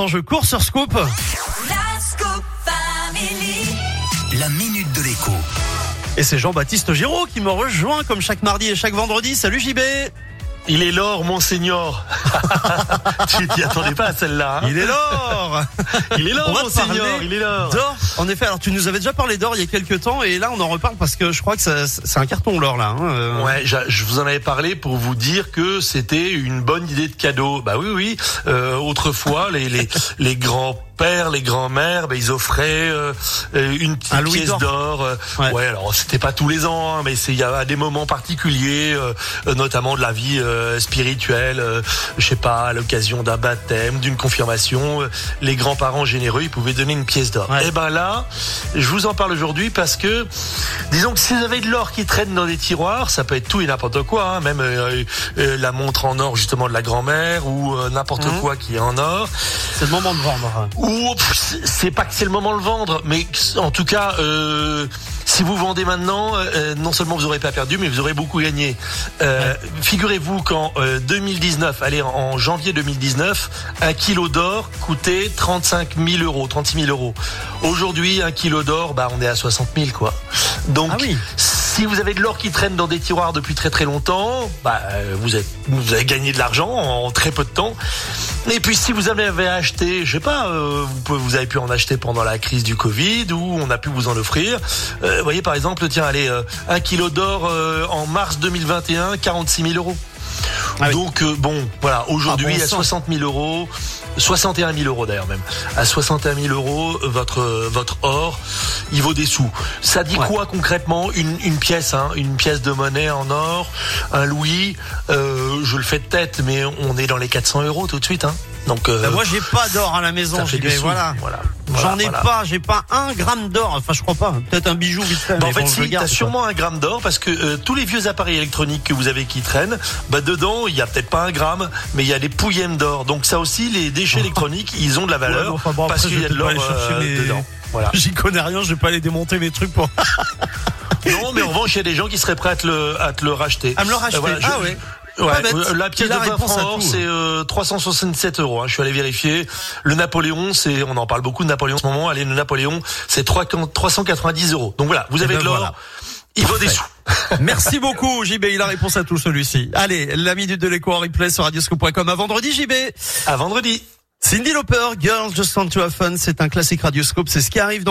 l'instant, je cours sur Scoop. La Scoop Family. La minute de l'écho. Et c'est Jean-Baptiste Giraud qui me rejoint comme chaque mardi et chaque vendredi. Salut JB Il est l'or, monseigneur. tu t'y attendais pas à celle-là. hein Il est l'or il est l'or, monseigneur. Il est l'or. D'or En effet, alors tu nous avais déjà parlé d'or il y a quelques temps et là on en reparle parce que je crois que c'est un carton l'or là. hein, euh. Ouais, je vous en avais parlé pour vous dire que c'était une bonne idée de cadeau. Bah oui, oui. Euh, autrefois, les les les grands pères, les grands-mères, bah, ils offraient euh, euh, une petite Un pièce d'or. euh, Ouais. ouais. alors c'était pas tous les ans, hein, mais c'est il y a des moments particuliers, euh, notamment de la vie euh, spirituelle. je sais pas, à l'occasion d'un baptême, d'une confirmation, les grands-parents généreux, ils pouvaient donner une pièce d'or. Ouais. Et ben là, je vous en parle aujourd'hui parce que, disons que si vous avez de l'or qui traîne dans des tiroirs, ça peut être tout et n'importe quoi, hein, même la montre en or justement de la grand-mère ou n'importe Mhm. quoi qui est en or. C'est le moment de vendre. Ou c'est- pas que c'est le moment de le vendre, mais en tout cas, euh, si vous vendez maintenant, euh, non seulement vous aurez pas perdu, mais vous aurez beaucoup gagné. Euh, Figurez-vous qu'en euh, 2019, allez en- en janvier 2019, un kilo d'or coûtait 35 000 euros, 36 000 euros. Aujourd'hui, un kilo d'or, bah on est à 60 000 quoi. Donc Ah oui. Si vous avez de l'or qui traîne dans des tiroirs depuis très très longtemps, bah, euh, vous, êtes, vous avez gagné de l'argent en très peu de temps. Et puis si vous avez acheté, je sais pas, euh, vous, pouvez, vous avez pu en acheter pendant la crise du Covid ou on a pu vous en offrir. Euh, vous voyez par exemple, tiens, allez, euh, un kilo d'or en mars 2021, 46 000 euros. Ah oui. Donc bon, voilà, aujourd'hui Ah, bon à sang. 60 000 euros, 61 000 euros d'ailleurs même, à 61 000 euros votre votre or, il vaut des sous. Ça dit Ouais. quoi concrètement une, une pièce, hein, une pièce de monnaie en or, un louis, euh, je le fais de tête, mais on est dans les 400 euros tout de suite. Hein. Donc euh, Bah, moi j'ai pas d'or à la maison des sous. voilà. voilà. J'en ai Voilà, pas, j'ai pas un gramme d'or. Enfin, je crois pas. Peut-être un bijou vite fait. Bah, en fait, bon, si, t'as sûrement un gramme d'or parce que euh, tous les vieux appareils électroniques que vous avez qui traînent, bah dedans, il y a peut-être pas un gramme, mais il y a des pouillèmes d'or. Donc ça aussi, les déchets électroniques, ils ont de la Ouais, valeur bon, enfin, bon, parce qu'il y a de vais l'or euh, mes- dedans. Voilà. J'y connais rien, je vais pas aller démonter mes trucs pour. Non, mais en revanche, il y a des gens qui seraient prêts à te le, à te le racheter. À me le racheter. Euh, voilà, je- ah ouais. Ouais, Pas bête. euh, la pièce de 20 réponse francs c'est euh, 367 euros. hein. Je suis allé vérifier. Le Napoléon, c'est, on en parle beaucoup de Napoléon en ce moment. Allez, le Napoléon, c'est 3 390 euros. Donc voilà, vous Eh avez ben de l'or. voilà. Il vaut des sous. Merci beaucoup JB, il a réponse à tout celui-ci. Allez, la minute de l'écho en replay sur radioscope.com à vendredi JB. À vendredi. Cindy Lauper, Girls Just Want to Have Fun, c'est un classique radioscope, c'est ce qui arrive dans